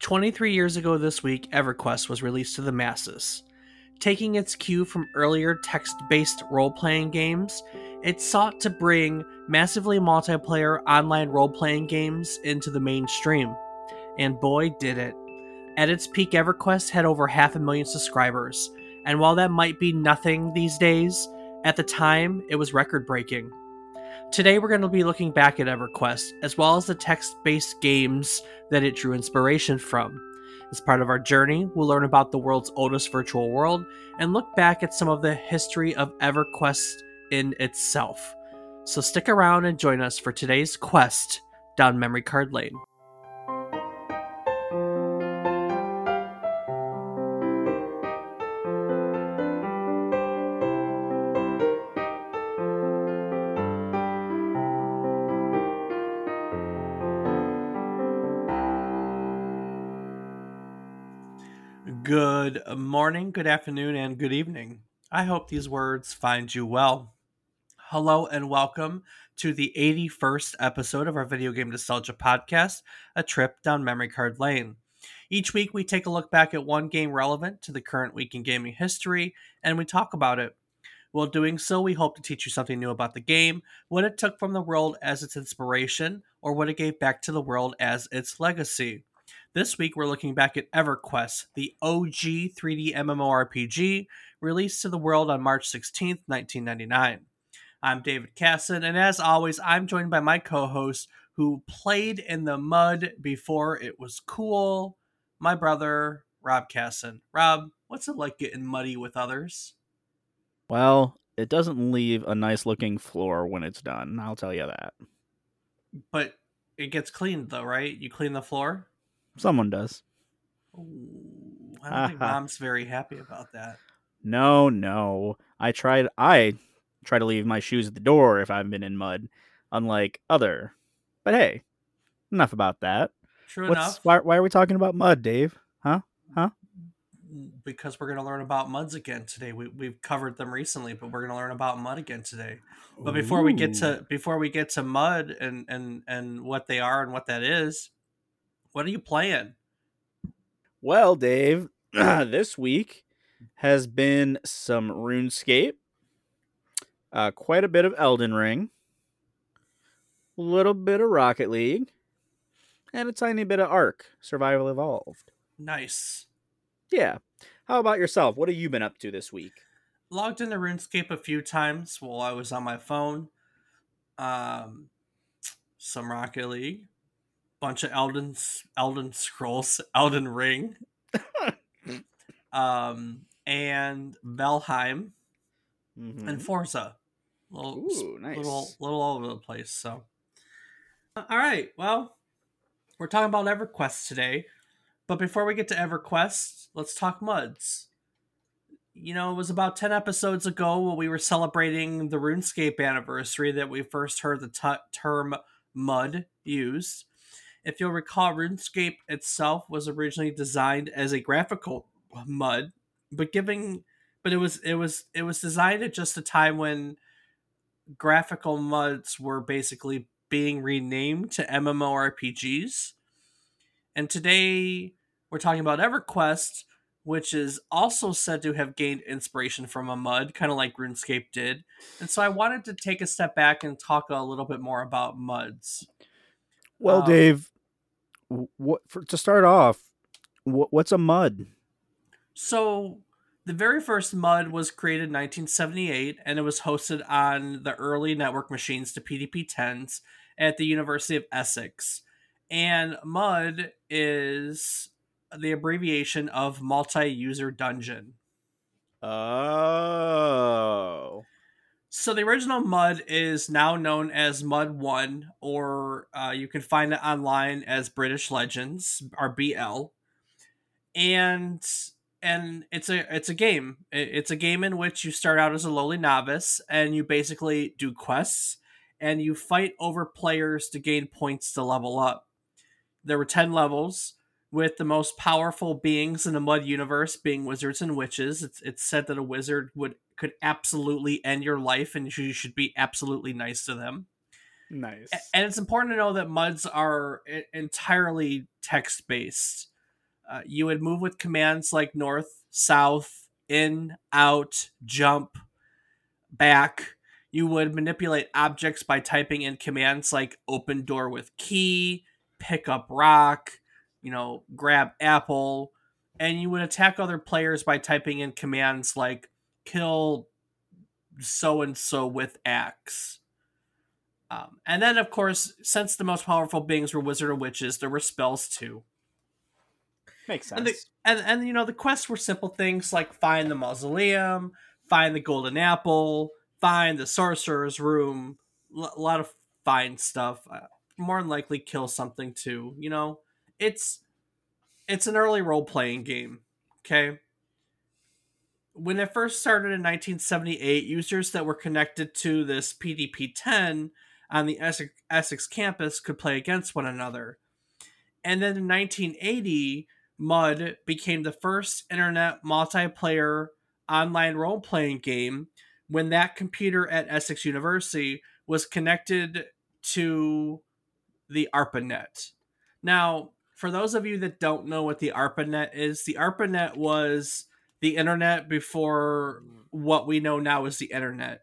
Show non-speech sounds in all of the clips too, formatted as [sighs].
23 years ago this week, EverQuest was released to the masses. Taking its cue from earlier text based role playing games, it sought to bring massively multiplayer online role playing games into the mainstream. And boy, did it. At its peak, EverQuest had over half a million subscribers, and while that might be nothing these days, at the time it was record breaking. Today, we're going to be looking back at EverQuest, as well as the text based games that it drew inspiration from. As part of our journey, we'll learn about the world's oldest virtual world and look back at some of the history of EverQuest in itself. So stick around and join us for today's quest down memory card lane. Morning, good afternoon, and good evening. I hope these words find you well. Hello and welcome to the 81st episode of our Video Game Nostalgia podcast, A Trip Down Memory Card Lane. Each week, we take a look back at one game relevant to the current week in gaming history and we talk about it. While doing so, we hope to teach you something new about the game, what it took from the world as its inspiration, or what it gave back to the world as its legacy. This week, we're looking back at EverQuest, the OG 3D MMORPG released to the world on March 16th, 1999. I'm David Casson, and as always, I'm joined by my co host who played in the mud before it was cool, my brother, Rob Casson. Rob, what's it like getting muddy with others? Well, it doesn't leave a nice looking floor when it's done, I'll tell you that. But it gets cleaned, though, right? You clean the floor? Someone does. Ooh, I don't think [laughs] ah. mom's very happy about that. No, no. I tried I try to leave my shoes at the door if I've been in mud, unlike other. But hey, enough about that. True What's, enough. Why, why are we talking about mud, Dave? Huh? Huh? Because we're going to learn about muds again today. We, we've covered them recently, but we're going to learn about mud again today. But before we get to before we get to mud and and and what they are and what that is, what are you playing? Well, Dave, [clears throat] this week has been some RuneScape, uh, quite a bit of Elden Ring, a little bit of Rocket League, and a tiny bit of Ark Survival Evolved. Nice. Yeah. How about yourself? What have you been up to this week? Logged into RuneScape a few times while I was on my phone. Um, some Rocket League, bunch of Elden Elden Scrolls, [laughs] Elden Ring, [laughs] um, and Valheim Mhm. and Forza. Little, Ooh, nice. little, little all over the place. So, Uh, all right. Well, we're talking about EverQuest today, but before we get to EverQuest, let's talk muds. You know, it was about ten episodes ago when we were celebrating the RuneScape anniversary that we first heard the t- term mud used. If you'll recall, RuneScape itself was originally designed as a graphical mud, but giving but it was it was it was designed at just a time when graphical muds were basically being renamed to MMORPGs. And today we're talking about EverQuest, which is also said to have gained inspiration from a mud, kind of like RuneScape did. And so I wanted to take a step back and talk a little bit more about muds. Well, Um, Dave, what for, to start off? What, what's a mud? So the very first MUD was created in 1978, and it was hosted on the early network machines to PDP-10s at the University of Essex. And MUD is the abbreviation of multi-user dungeon. Oh, So the original MUD is now known as MUD One, or uh, you can find it online as British Legends or BL, and and it's a it's a game. It's a game in which you start out as a lowly novice, and you basically do quests, and you fight over players to gain points to level up. There were ten levels, with the most powerful beings in the Mud universe being wizards and witches. It's it's said that a wizard would could absolutely end your life, and you should be absolutely nice to them. nice. And it's important to know that muds are entirely text based. Uh, you would move with commands like north, south, in, out, jump, back. You would manipulate objects by typing in commands like open door with key, pick up rock, you know, grab apple, and you would attack other players by typing in commands like kill so and so with axe. Um, and then, of course, since the most powerful beings were wizard or witches, there were spells too. Makes sense. And, the, and and you know the quests were simple things like find the mausoleum, find the golden apple, find the sorcerer's room. L- a lot of fine stuff. Uh, more than likely, kill something too. You know, it's it's an early role playing game. Okay. When it first started in 1978, users that were connected to this PDP 10 on the Essex, Essex campus could play against one another. And then in 1980, Mud became the first internet multiplayer online role playing game when that computer at Essex University was connected to the ARPANET. Now, for those of you that don't know what the ARPANET is, the ARPANET was the internet before what we know now is the internet.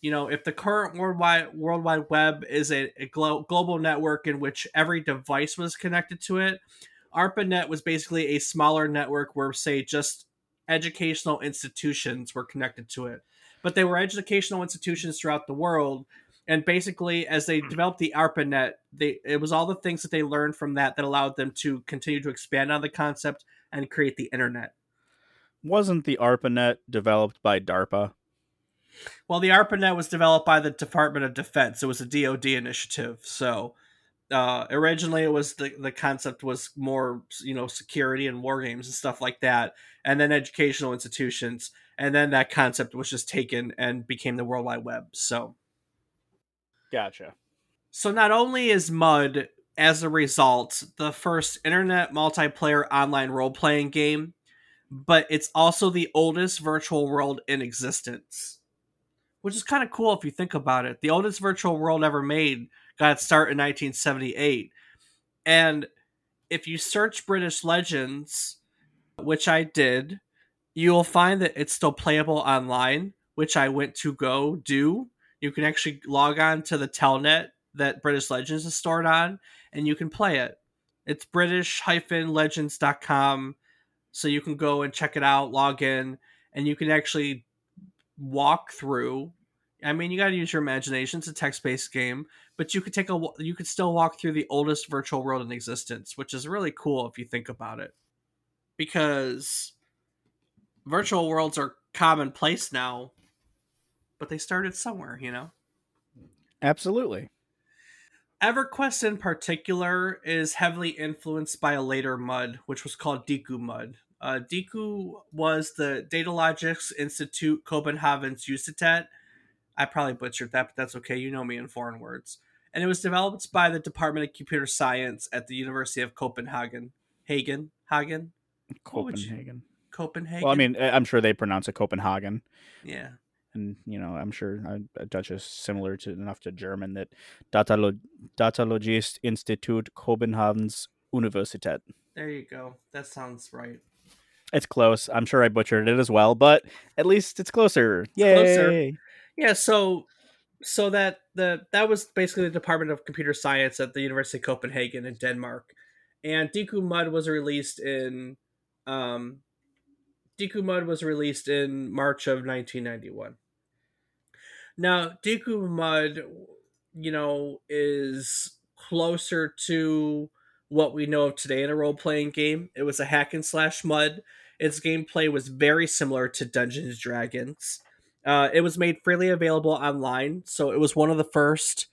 You know, if the current worldwide World Wide Web is a, a glo- global network in which every device was connected to it, ARPANET was basically a smaller network where, say, just educational institutions were connected to it. But they were educational institutions throughout the world. And basically, as they hmm. developed the ARPANET, they it was all the things that they learned from that that allowed them to continue to expand on the concept and create the internet. Wasn't the ARPANET developed by DARPA? Well, the ARPANET was developed by the Department of Defense. It was a DoD initiative. So uh, originally, it was the the concept was more you know security and war games and stuff like that, and then educational institutions, and then that concept was just taken and became the World Wide Web. So, gotcha. So not only is Mud as a result the first internet multiplayer online role playing game, but it's also the oldest virtual world in existence which is kind of cool if you think about it. The oldest virtual world ever made got its start in 1978. And if you search British Legends, which I did, you'll find that it's still playable online, which I went to go do. You can actually log on to the telnet that British Legends is stored on, and you can play it. It's british-legends.com, so you can go and check it out, log in, and you can actually walk through. I mean, you got to use your imagination. It's a text-based game, but you could take a you could still walk through the oldest virtual world in existence, which is really cool if you think about it. Because virtual worlds are commonplace now, but they started somewhere, you know. Absolutely. EverQuest in particular is heavily influenced by a later mud, which was called Diku Mud. Uh, Diku was the Datalogics Institute Copenhagen's Universitet. I probably butchered that, but that's okay. You know me in foreign words. And it was developed by the Department of Computer Science at the University of Copenhagen. Hagen? Hagen? Copenhagen. Copenhagen? Well, I mean, I'm sure they pronounce it Copenhagen. Yeah. And, you know, I'm sure uh, Dutch is similar to enough to German that Datalo- Datalogist Institute Copenhagen's Universität. There you go. That sounds right. It's close. I'm sure I butchered it as well, but at least it's closer. Closer. Yeah, so so that the that was basically the Department of Computer Science at the University of Copenhagen in Denmark, and Diku Mud was released in um, Diku Mud was released in March of 1991. Now, Diku Mud, you know, is closer to what we know of today in a role playing game. It was a hack and slash mud. Its gameplay was very similar to Dungeons Dragons. Uh, it was made freely available online, so it was one of the first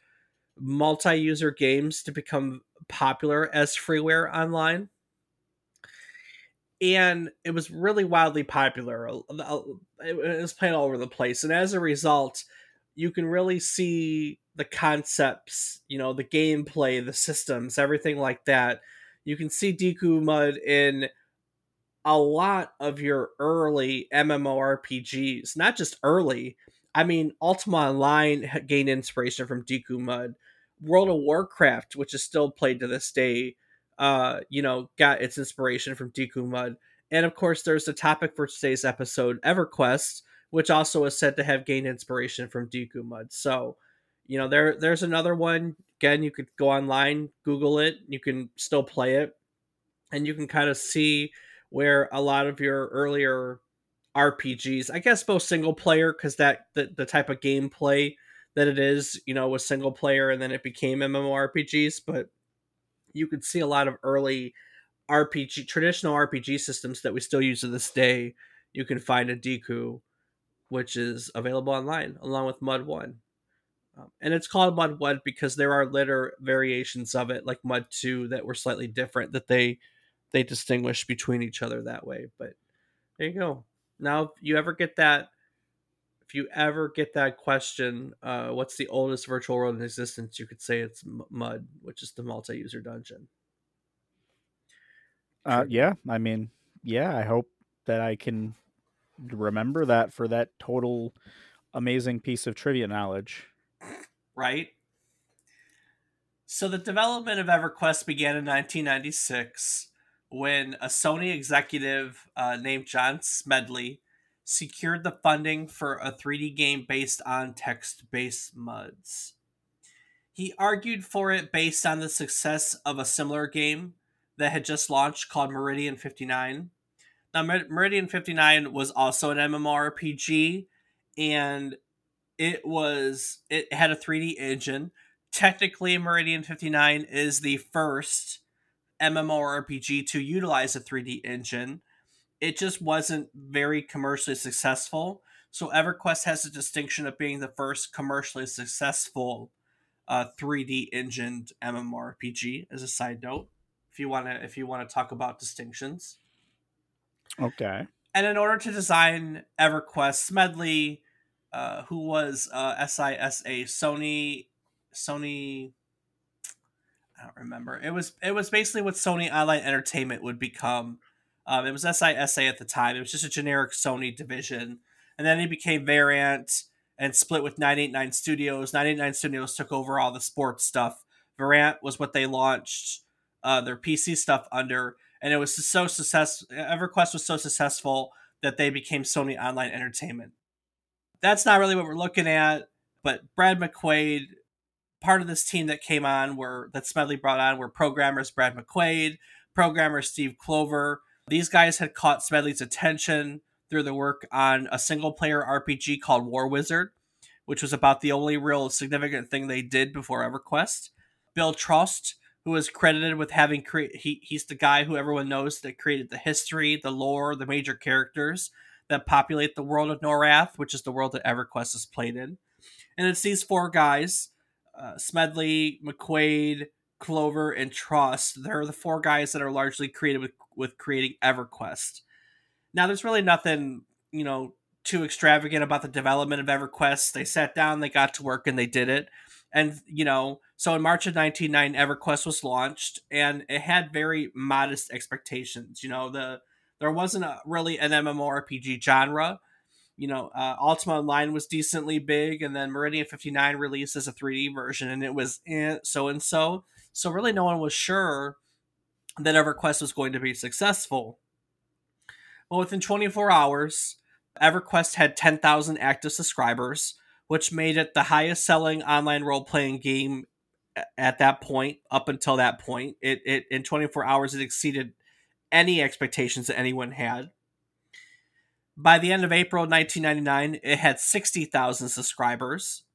multi-user games to become popular as freeware online. And it was really wildly popular. It was playing all over the place, and as a result, you can really see the concepts, you know, the gameplay, the systems, everything like that. You can see Diku Mud in a lot of your early MMORPGs, not just early. I mean, Ultima Online gained inspiration from Diku Mud. World of Warcraft, which is still played to this day, uh, you know, got its inspiration from Diku Mud. And of course, there's the topic for today's episode, EverQuest, which also is said to have gained inspiration from Deku Mud. So, you know, there there's another one. Again, you could go online, Google it. You can still play it, and you can kind of see where a lot of your earlier RPGs, I guess both single player because that the, the type of gameplay that it is, you know, was single player and then it became MMORPGs, but you could see a lot of early RPG traditional RPG systems that we still use to this day. You can find a Diku, which is available online along with Mud One. Um, and it's called Mud One because there are later variations of it, like Mud Two, that were slightly different that they they distinguish between each other that way. But there you go. Now, if you ever get that, if you ever get that question, uh, what's the oldest virtual world in existence? You could say it's M- Mud, which is the multi-user dungeon. Uh, yeah, I mean, yeah, I hope that I can remember that for that total amazing piece of trivia knowledge. Right? So the development of EverQuest began in 1996 when a Sony executive uh, named John Smedley secured the funding for a 3D game based on text based MUDs. He argued for it based on the success of a similar game that had just launched called Meridian 59. Now, Meridian 59 was also an MMORPG, and it was it had a 3D engine. Technically, Meridian 59 is the first MMORPG to utilize a 3D engine. It just wasn't very commercially successful. So EverQuest has the distinction of being the first commercially successful uh, 3D engined MMORPG. As a side note, if you want to, if you want to talk about distinctions. Okay. And in order to design EverQuest, Smedley, uh, who was uh, SISA Sony Sony I don't remember. It was it was basically what Sony Online Entertainment would become. Um, it was SISA at the time. It was just a generic Sony division, and then it became Verant and split with 989 Studios. 989 Studios took over all the sports stuff. Verant was what they launched uh, their PC stuff under, and it was so successful. EverQuest was so successful that they became Sony Online Entertainment. That's not really what we're looking at, but Brad McQuaid part of this team that came on were that Smedley brought on were programmers Brad McQuaid, programmer Steve Clover. These guys had caught Smedley's attention through the work on a single player RPG called War Wizard, which was about the only real significant thing they did before EverQuest. Bill Trost, who is credited with having created, he, he's the guy who everyone knows that created the history, the lore, the major characters that populate the world of Norath, which is the world that EverQuest is played in. And it's these four guys uh, Smedley, McQuaid, Clover, and Trost. They're the four guys that are largely created with, with creating EverQuest. Now, there's really nothing, you know, too extravagant about the development of EverQuest. They sat down, they got to work, and they did it. And, you know, so in March of 1999, EverQuest was launched, and it had very modest expectations. You know, the there wasn't a, really an MMORPG genre, you know, uh, Ultima Online was decently big, and then Meridian 59 released as a 3D version, and it was eh, so and so. So really, no one was sure that EverQuest was going to be successful. Well, within 24 hours, EverQuest had 10,000 active subscribers, which made it the highest selling online role playing game at that point. Up until that point, it, it in 24 hours it exceeded any expectations that anyone had. By the end of April 1999, it had 60,000 subscribers.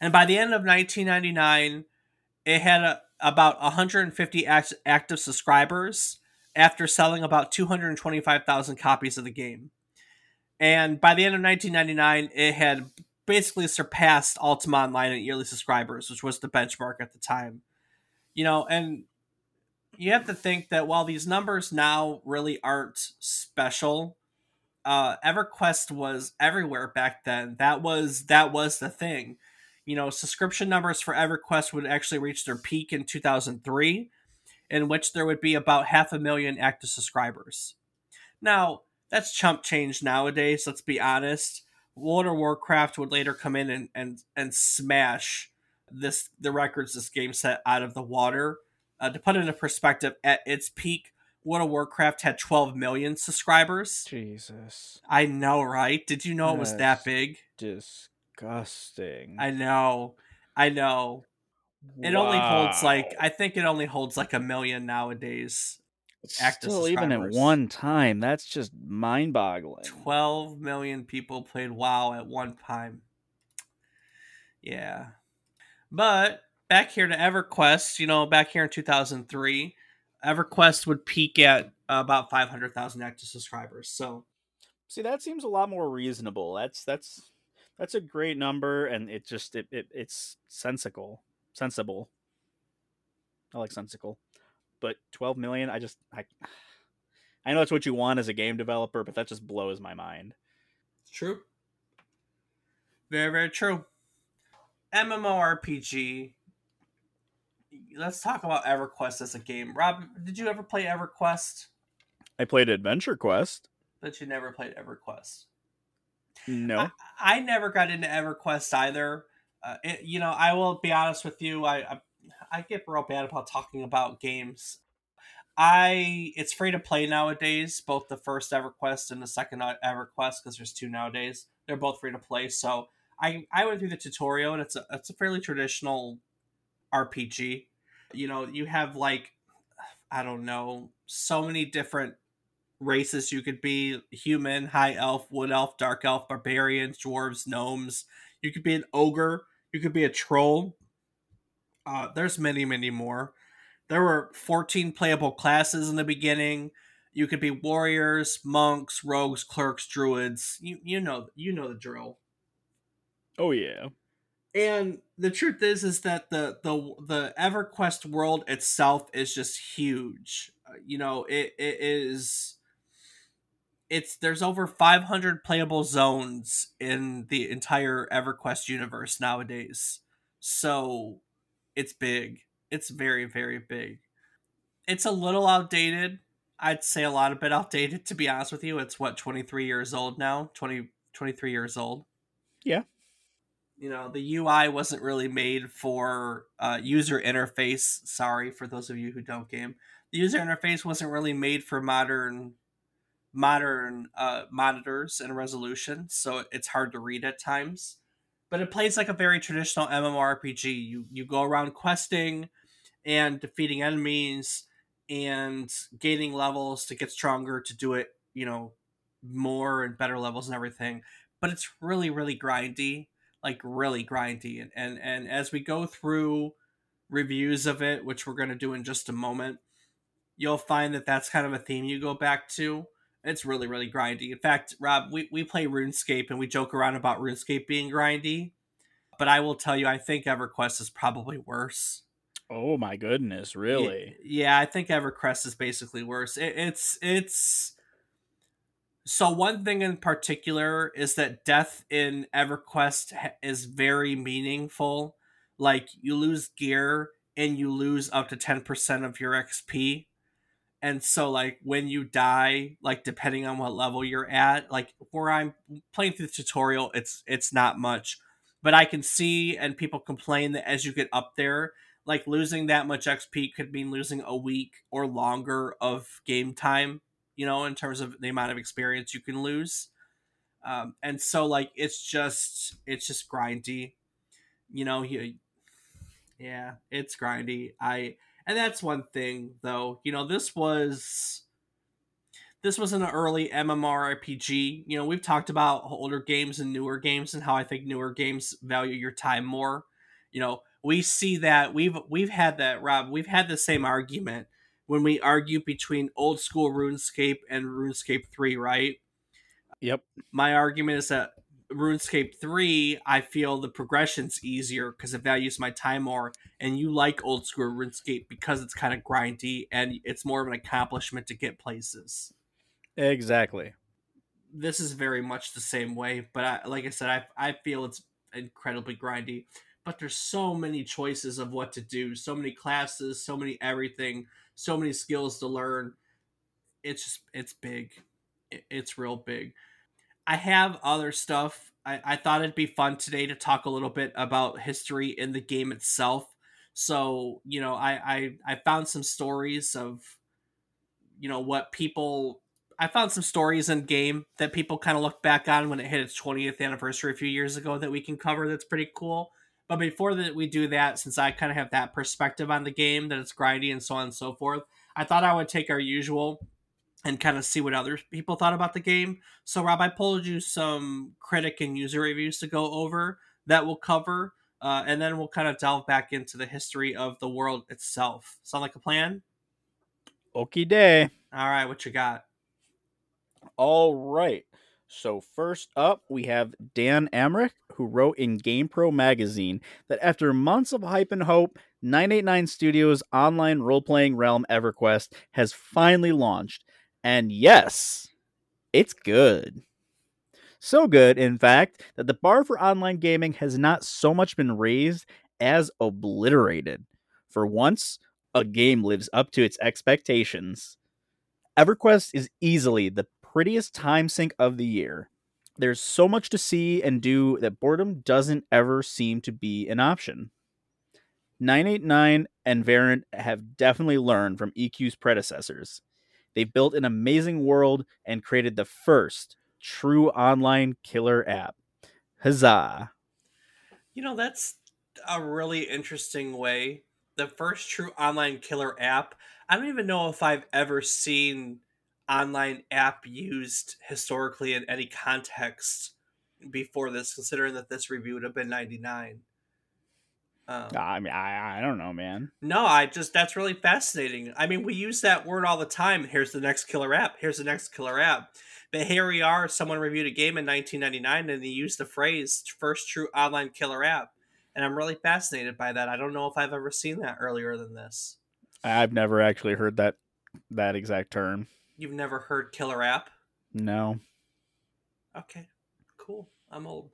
And by the end of 1999, it had a, about 150 act- active subscribers after selling about 225,000 copies of the game. And by the end of 1999, it had basically surpassed Ultima Online in yearly subscribers, which was the benchmark at the time. You know, and you have to think that while these numbers now really aren't special, uh, EverQuest was everywhere back then. That was that was the thing. You know, subscription numbers for EverQuest would actually reach their peak in 2003, in which there would be about half a million active subscribers. Now, that's chump change nowadays, let's be honest. World of Warcraft would later come in and, and, and smash this the records this game set out of the water Uh, to put it into perspective, at its peak, World of Warcraft had 12 million subscribers. Jesus. I know, right? Did you know it was that big? Disgusting. I know. I know. It only holds like I think it only holds like a million nowadays. active Still, even at one time, that's just mind-boggling. 12 million people played WoW at one time. Yeah. But back here to EverQuest, you know, back here in 2003, EverQuest would peak at about 500,000 active subscribers. So, See, that seems a lot more reasonable. That's that's that's a great number, and it just it, it it's sensible, sensible. I like sensible, but twelve million. I just I [sighs] I know it's what you want as a game developer, but that just blows my mind. it's true. Very, very true. MMORPG. Let's talk about EverQuest as a game. Rob, did you ever play EverQuest? I played Adventure Quest. But you never played EverQuest. No, I, I never got into EverQuest either. Uh, it, you know, I will be honest with you. I, I I get real bad about talking about games. I it's free to play nowadays. Both the first EverQuest and the second EverQuest, because there's two nowadays. They're both free to play. So I I went through the tutorial, and it's a it's a fairly traditional RPG. You know, you have like I don't know so many different races you could be human, high elf, wood elf, dark elf, barbarians, dwarves, gnomes. You could be an ogre. You could be a troll. Uh, there's many, many more. There were 14 playable classes in the beginning. You could be warriors, monks, rogues, clerks, druids. You you know you know the drill. oh yeah, And the truth is, is that the the the EverQuest world itself is just huge. Uh, You know, it it is. It's there's over 500 playable zones in the entire EverQuest universe nowadays. So, it's big. It's very very big. It's a little outdated. I'd say a lot of bit outdated to be honest with you. It's what 23 years old now. 20 23 years old Yeah. you know the ui wasn't really made for uh, user interface sorry for those of you who don't game the user interface wasn't really made for modern modern uh, monitors and resolution so it's hard to read at times. But it plays like a very traditional mmorpg you you go around questing and defeating enemies and gaining levels to get stronger to do it you know more and better levels and everything. But it's really really grindy like really grindy. And and, and as we go through reviews of it which we're going to do in just a moment you'll find that that's kind of a theme you go back to it's really really grindy in fact rob we, we play runescape and we joke around about runescape being grindy but i will tell you i think everquest is probably worse oh my goodness, really? yeah, I think EverQuest is basically worse. It, it's it's so one thing in particular is that death in EverQuest is very meaningful. Like you lose gear and you lose up to 10% of your XP. And so like when you die, like depending on what level you're at, like where I'm playing through the tutorial, it's it's not much. But I can see and people complain that as you get up there, like losing that much XP could mean losing a week or longer of game time, you know, in terms of the amount of experience you can lose. Um, and so like it's just it's just grindy, you know. You, yeah, it's grindy. I and that's one thing though. You know, this was this was an early MMORPG. You know, we've talked about older games and newer games and how I think newer games value your time more. You know, we see that we've we've had that Rob. We've had the same argument when we argue between old school RuneScape and RuneScape 3, right? Yep. My argument is that RuneScape 3, I feel the progression's easier because it values my time more, and you like old school RuneScape because it's kind of grindy and it's more of an accomplishment to get places. Exactly. This is very much the same way, but I, like I said, I, I feel it's incredibly grindy. But there's so many choices of what to do, so many classes, so many everything, so many skills to learn. It's just, it's big. It, it's real big. I have other stuff. I, I thought it'd be fun today to talk a little bit about history in the game itself. So you know, I I, I found some stories of you know what people. I found some stories in game that people kind of look back on when it hit its 20th anniversary a few years ago that we can cover. That's pretty cool. But before that we do that, since I kind of have that perspective on the game that it's grindy and so on and so forth, I thought I would take our usual and kind of see what other people thought about the game. So, Rob, I pulled you some critic and user reviews to go over that we'll cover, uh, and then we'll kind of delve back into the history of the world itself. Sound like a plan? Okie day. All right, what you got? All right. So first up, we have Dan Amrich, who wrote in GamePro magazine that after months of hype and hope, 989 Studios' online role-playing realm EverQuest has finally launched. And yes, it's good. So good, in fact, that the bar for online gaming has not so much been raised as obliterated. For once, a game lives up to its expectations. EverQuest is easily the prettiest time sink of the year. There's so much to see and do that boredom doesn't ever seem to be an option. 989 and Verant have definitely learned from EQ's predecessors. They've built an amazing world and created the first true online killer app. Huzzah! You know, that's a really interesting way. The first true online killer app. I don't even know if I've ever seen online app used historically in any context before this, considering that this review would have been 99. Um, I mean, I, I don't know, man. No, I just that's really fascinating. I mean, we use that word all the time. Here's the next killer app. Here's the next killer app. But here we are. Someone reviewed a game in 1999, and they used the phrase "first true online killer app," and I'm really fascinated by that. I don't know if I've ever seen that earlier than this. I've never actually heard that that exact term. You've never heard killer app? No. Okay, cool. I'm old.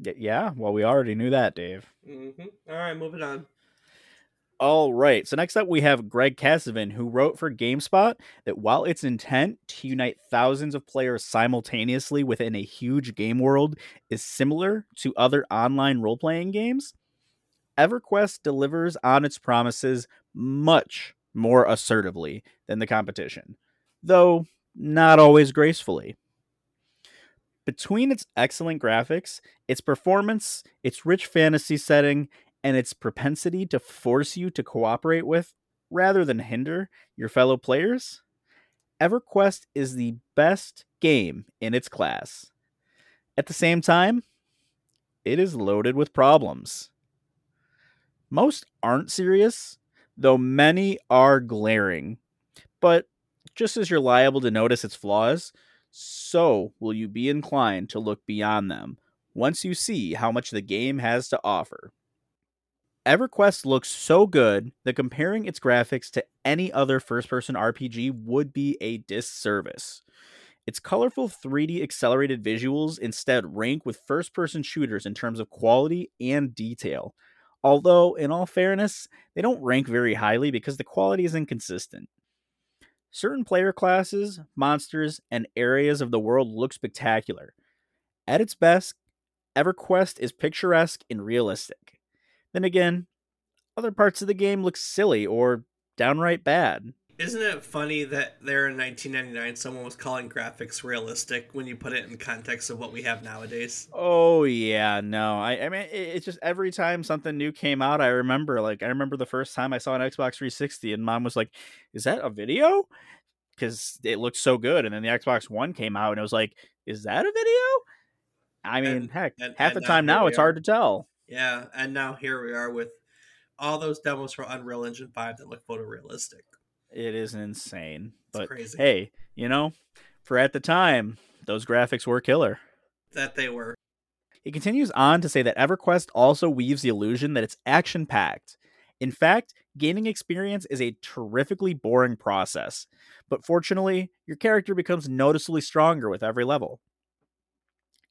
Yeah, well, we already knew that, Dave. Mm-hmm. All right, moving on. All right. So next up, we have Greg Kasavin, who wrote for GameSpot that while its intent to unite thousands of players simultaneously within a huge game world is similar to other online role playing games, EverQuest delivers on its promises much more assertively than the competition, though not always gracefully. Between its excellent graphics, its performance, its rich fantasy setting, and its propensity to force you to cooperate with, rather than hinder, your fellow players, EverQuest is the best game in its class. At the same time, it is loaded with problems. Most aren't serious, though many are glaring. But just as you're liable to notice its flaws, so will you be inclined to look beyond them once you see how much the game has to offer. EverQuest looks so good that comparing its graphics to any other first person RPG would be a disservice. Its colorful 3D accelerated visuals instead rank with first person shooters in terms of quality and detail. Although, in all fairness, they don't rank very highly because the quality is inconsistent. Certain player classes, monsters, and areas of the world look spectacular. At its best, EverQuest is picturesque and realistic. Then again, other parts of the game look silly or downright bad. Isn't it funny that there in 1999 someone was calling graphics realistic when you put it in context of what we have nowadays? Oh yeah, no. I I mean it's just every time something new came out, I remember like I remember the first time I saw an Xbox 360 and mom was like, "Is that a video?" Cuz it looked so good and then the Xbox 1 came out and it was like, "Is that a video?" I mean, and, heck, and, half and the time now it's are. hard to tell. Yeah, and now here we are with all those demos for Unreal Engine 5 that look photorealistic. It is insane. It's but crazy. hey, you know, for at the time, those graphics were killer. That they were. He continues on to say that EverQuest also weaves the illusion that it's action packed. In fact, gaining experience is a terrifically boring process, but fortunately, your character becomes noticeably stronger with every level.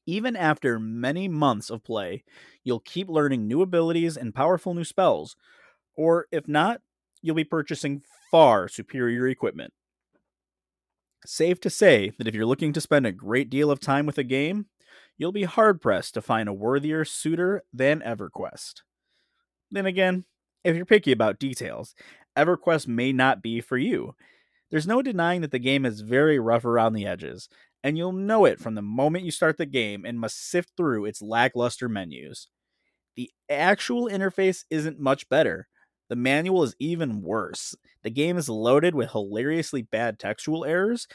Even after many months of play, you'll keep learning new abilities and powerful new spells, or if not, you'll be purchasing far superior equipment. Safe to say that if you're looking to spend a great deal of time with a game, you'll be hard pressed to find a worthier suitor than EverQuest. Then again, if you're picky about details, EverQuest may not be for you. There's no denying that the game is very rough around the edges, and you'll know it from the moment you start the game and must sift through its lackluster menus. The actual interface isn't much better. The manual is even worse. The game is loaded with hilariously bad textual errors,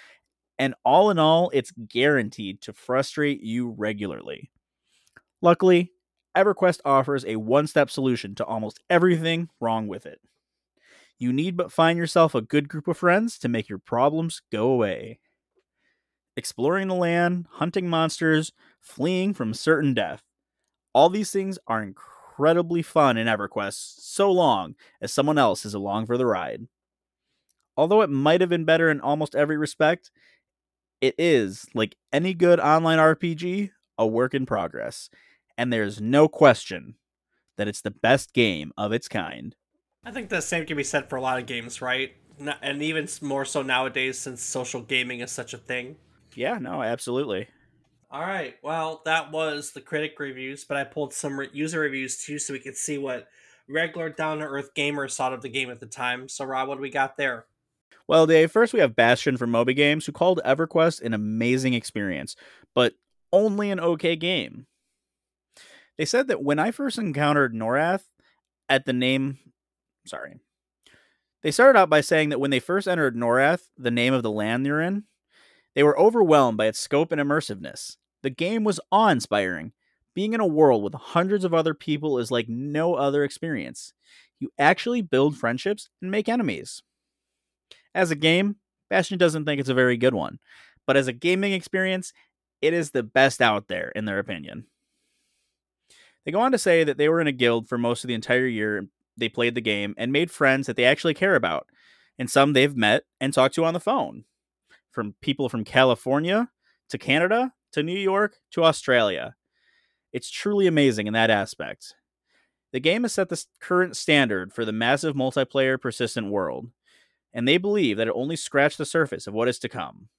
and all in all, it's guaranteed to frustrate you regularly. Luckily, EverQuest offers a one step solution to almost everything wrong with it. You need but find yourself a good group of friends to make your problems go away. Exploring the land, hunting monsters, fleeing from certain death. All these things are incredibly fun in EverQuest so long as someone else is along for the ride. Although it might have been better in almost every respect, it is, like any good online RPG, a work in progress and there's no question that it's the best game of its kind. I think the same can be said for a lot of games, right? And even more so nowadays since social gaming is such a thing. Yeah, no, absolutely. All right. Well, that was the critic reviews, but I pulled some re- user reviews too so we could see what regular down to earth gamers thought of the game at the time. So, Rob, what do we got there? Well, Dave, first we have Bastion from Moby Games, who called EverQuest an amazing experience, but only an okay game. They said that when I first encountered Norath at the name, sorry, they started out by saying that when they first entered Norath, the name of the land they're in, they were overwhelmed by its scope and immersiveness. The game was awe inspiring. Being in a world with hundreds of other people is like no other experience. You actually build friendships and make enemies. As a game, Bastion doesn't think it's a very good one, but as a gaming experience, it is the best out there, in their opinion. They go on to say that they were in a guild for most of the entire year they played the game and made friends that they actually care about, and some they've met and talked to on the phone. From people from California to Canada to New York to Australia. It's truly amazing in that aspect. The game has set the current standard for the massive multiplayer persistent world, and they believe that it only scratched the surface of what is to come.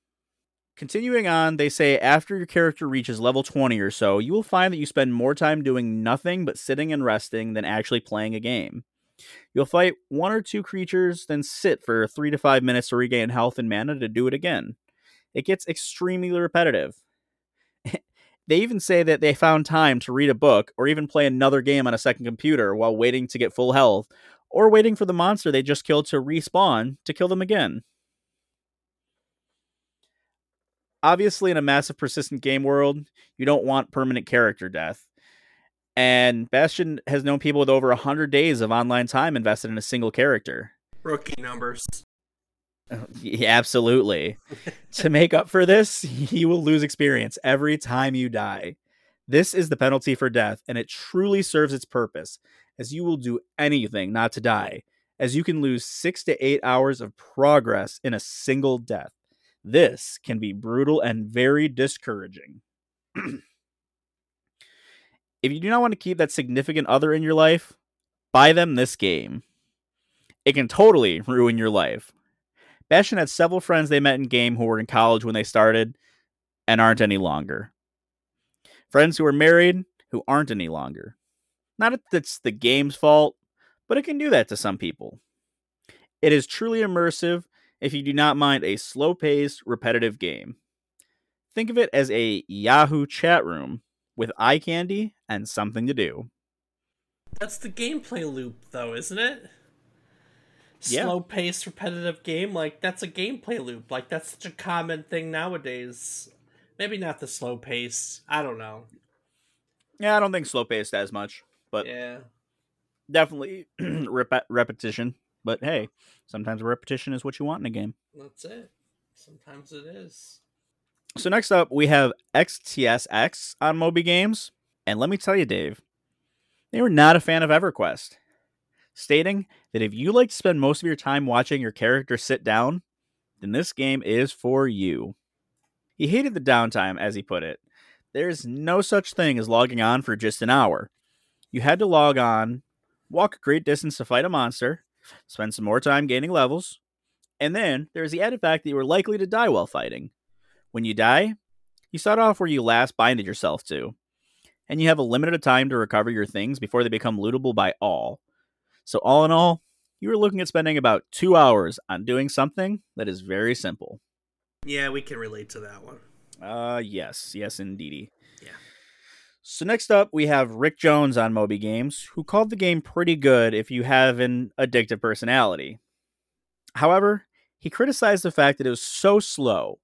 Continuing on, they say after your character reaches level 20 or so, you will find that you spend more time doing nothing but sitting and resting than actually playing a game. You'll fight one or two creatures, then sit for three to five minutes to regain health and mana to do it again. It gets extremely repetitive. They even say that they found time to read a book or even play another game on a second computer while waiting to get full health, or waiting for the monster they just killed to respawn to kill them again. obviously in a massive persistent game world, you don't want permanent character death. And Bastion has known people with over 100 days of online time invested in a single character. Rookie numbers. [laughs] Yeah, absolutely. to make up for this, you will lose experience every time you die. This is the penalty for death, and it truly serves its purpose, as you will do anything not to die, as you can lose six to eight hours of progress in a single death. This can be brutal and very discouraging. [clears throat] if you do not want to keep that significant other in your life, buy them this game. It can totally ruin your life. Bastion had several friends they met in game who were in college when they started and aren't any longer. Friends who are married who aren't any longer. Not that it's the game's fault, but it can do that to some people. It is truly immersive if you do not mind a slow paced, repetitive game. Think of it as a Yahoo chat room with eye candy and something to do. That's the gameplay loop, though, isn't it? Yeah. Slow paced, repetitive game. Like, that's a gameplay loop. Like, that's such a common thing nowadays. Maybe not the slow pace. I don't know. Yeah, I don't think slow paced as much, but yeah, definitely [clears throat] rep- repetition. But hey, sometimes repetition is what you want in a game. That's it. Sometimes it is. So next up, we have XTSX on Moby Games, and let me tell you, Dave, they were not a fan of EverQuest, stating that if you like to spend most of your time watching your character sit down, then this game is for you. He hated the downtime, as he put it. There's no such thing as logging on for just an hour. You had to log on, walk a great distance to fight a monster, spend some more time gaining levels, and then there's the added fact that you were likely to die while fighting. When you die, you start off where you last binded yourself to, and you have a limited time to recover your things before they become lootable by all. So, all in all, you are looking at spending about two hours on doing something that is very simple. Yeah, we can relate to that one. Uh, yes, yes, indeedy. Yeah. So next up, we have Rick Jones on Moby Games, who called the game pretty good if you have an addictive personality. However, he criticized the fact that it was so slow.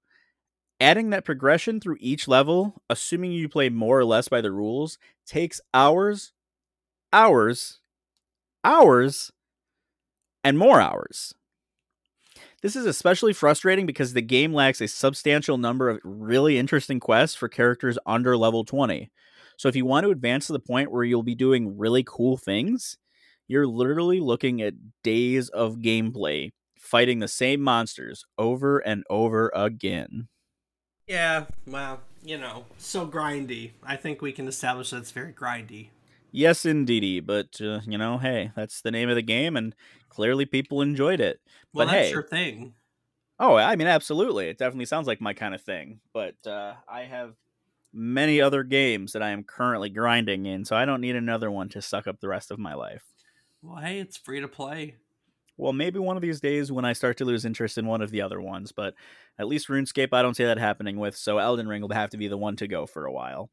Adding that progression through each level, assuming you play more or less by the rules, takes hours, hours, hours, and more hours. This is especially frustrating because the game lacks a substantial number of really interesting quests for characters under level 20. So if you want to advance to the point where you'll be doing really cool things, you're literally looking at days of gameplay fighting the same monsters over and over again. Yeah, well, you know, so grindy. I think we can establish that it's very grindy. Yes, indeedy, but uh, you know, hey, that's the name of the game, and clearly people enjoyed it. Well, but that's hey, your thing. oh, I mean, absolutely, it definitely sounds like my kind of thing. But uh, I have many other games that I am currently grinding in, so I don't need another one to suck up the rest of my life. Well, hey, it's free to play. Well, maybe one of these days when I start to lose interest in one of the other ones, but at least RuneScape, I don't see that happening with, so Elden Ring will have to be the one to go for a while.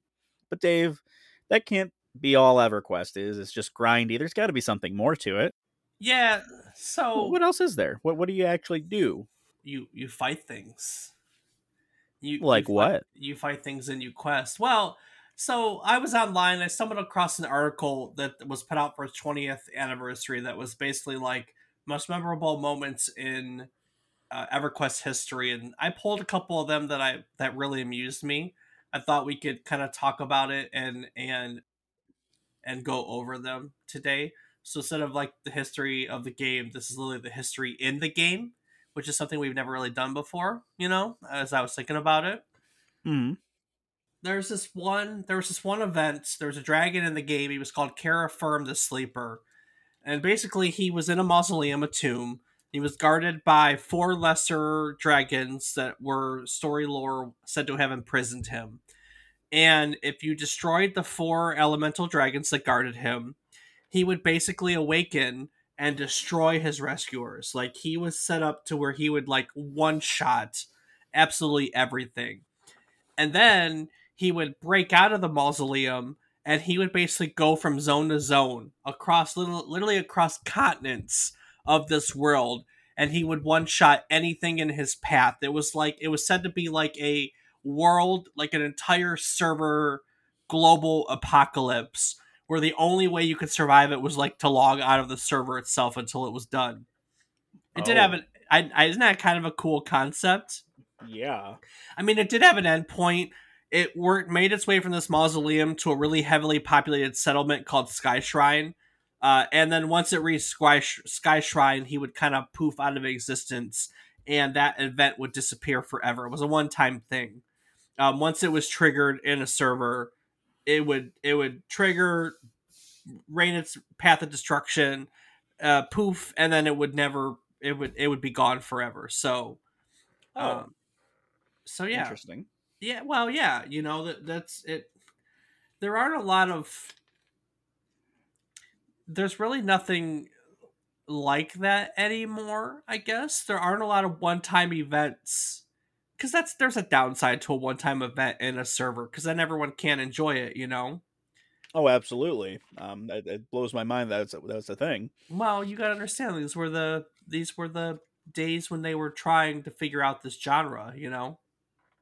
But Dave, that can't be all EverQuest is. It's just grindy. There's got to be something more to it. Yeah, so What else is there? What What do you actually do? you you fight things. You Like you fight- what? You fight things and you quest. Well, so I was online. I stumbled across an article that was put out for its 20th anniversary. That was basically like most memorable moments in uh, EverQuest history, and I pulled a couple of them that I that really amused me. I thought we could kind of talk about it and and and go over them today. So instead of like the history of the game, this is literally the history in the game, which is something we've never really done before. You know, as I was thinking about it Hmm. there's this one there was this one event there was a dragon in the game he was called Kerafyrm the Sleeper and basically he was in a mausoleum a tomb he was guarded by four lesser dragons that were story lore said to have imprisoned him and if you destroyed the four elemental dragons that guarded him he would basically awaken and destroy his rescuers. Like he was set up to where he would like one shot absolutely everything. And then he would break out of the mausoleum and he would basically go from zone to zone across little, literally across continents of this world and he would one shot anything in his path. It was like it was said to be like a world like an entire server global apocalypse where the only way you could survive it was like to log out of the server itself until it was done it did Oh. have an I, I, isn't that kind of a cool concept Yeah. I mean, it did have an endpoint. It worked, made its way from this mausoleum to a really heavily populated settlement called Skyshrine. Uh, and then once it reached Sky, Skyshrine, he would kind of poof out of existence, and that event would disappear forever. It was a one-time thing. Um, once it was triggered in a server, it would it would trigger, rain its path of destruction, uh, poof, and then it would never it would it would be gone forever. So, Oh, um, so yeah, interesting. yeah, well, yeah, you know that that's it. There aren't a lot of. There's really nothing like that anymore. I guess there aren't a lot of one-time events because that's there's a downside to a one-time event in a server because then everyone can't enjoy it. You know. Oh, absolutely. Um, it, it blows my mind that that's that's a thing. Well, you gotta understand these were the these were the days when they were trying to figure out this genre. You know.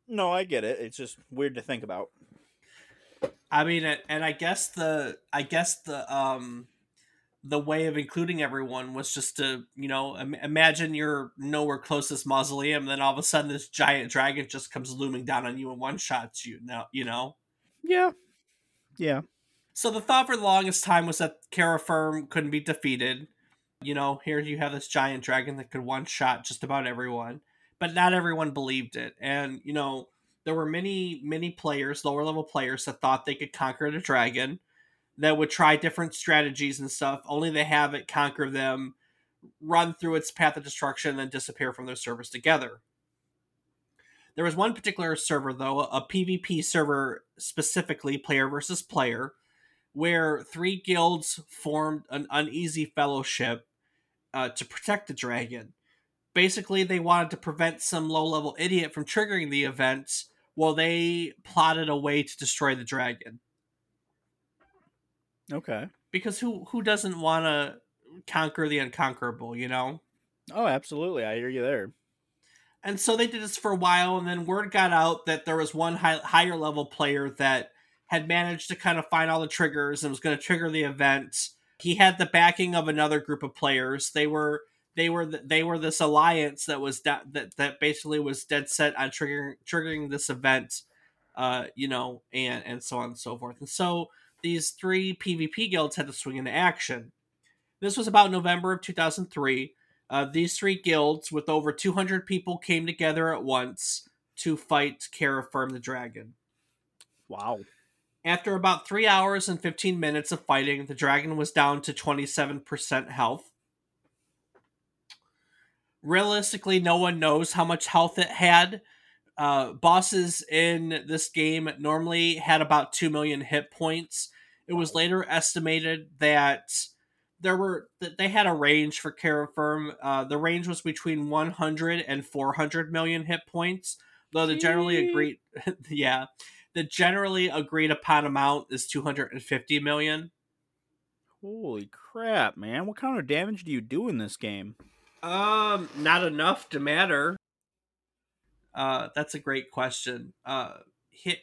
No, I get it. It's just weird to think about. I mean, and- and I guess the I guess the um the way of including everyone was just to you know Im- imagine you're nowhere close to this mausoleum, and then all of a sudden this giant dragon just comes looming down on you and one shots you. Now you know. Yeah. Yeah. So the thought for the longest time was that Kerafyrm couldn't be defeated. You know, here you have this giant dragon that could one shot just about everyone, but not everyone believed it. And you know, there were many, many players, lower level players, that thought they could conquer the dragon, that would try different strategies and stuff, only to have it conquer them, run through its path of destruction, and then disappear from their servers together. There was one particular server, though, a PvP server specifically, player versus player, where three guilds formed an uneasy fellowship uh, to protect the dragon. Basically, they wanted to prevent some low level idiot from triggering the event while they plotted a way to destroy the dragon. Okay. Because who who doesn't want to conquer the unconquerable, you know? Oh, absolutely. I hear you there. And so they did this for a while, and then word got out that there was one high, higher level player that had managed to kind of find all the triggers and was going to trigger the event. He had the backing of another group of players. They were they were they were this alliance that was that that, that basically was dead set on triggering triggering this event, uh, you know, and and so on and so forth. And so these three PvP guilds had to swing into action. This was about November of 2003. Uh, these three guilds, with over 200 people, came together at once to fight Kara the dragon. Wow. After about three hours and 15 minutes of fighting, the dragon was down to 27% health. Realistically, no one knows how much health it had. Uh, bosses in this game normally had about 2 million hit points. It was later estimated that there were that they had a range for Kara Uh, the range was between 100 and 400 million hit points, though the generally agreed [laughs] yeah, the generally agreed upon amount is 250 million. Holy crap, man. What kind of damage do you do in this game? Um, not enough to matter. Uh, that's a great question. Uh,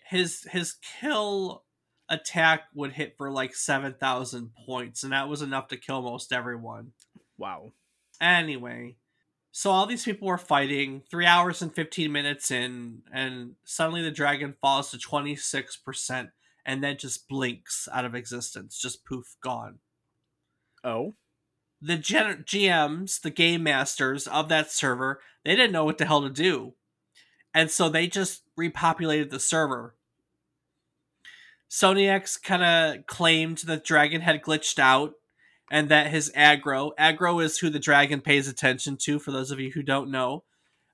his his kill attack would hit for like 7,000 points, and that was enough to kill most everyone. Wow. Anyway, so all these people were fighting three hours and 15 minutes in, and suddenly the dragon falls to 26% and then just blinks out of existence, just poof, gone. Oh. The gen- GMs, the game masters of that server, they didn't know what the hell to do. And so they just repopulated the server. Soniax kind of claimed that Dragon had glitched out and that his aggro aggro is who the dragon pays attention to for those of you who don't know.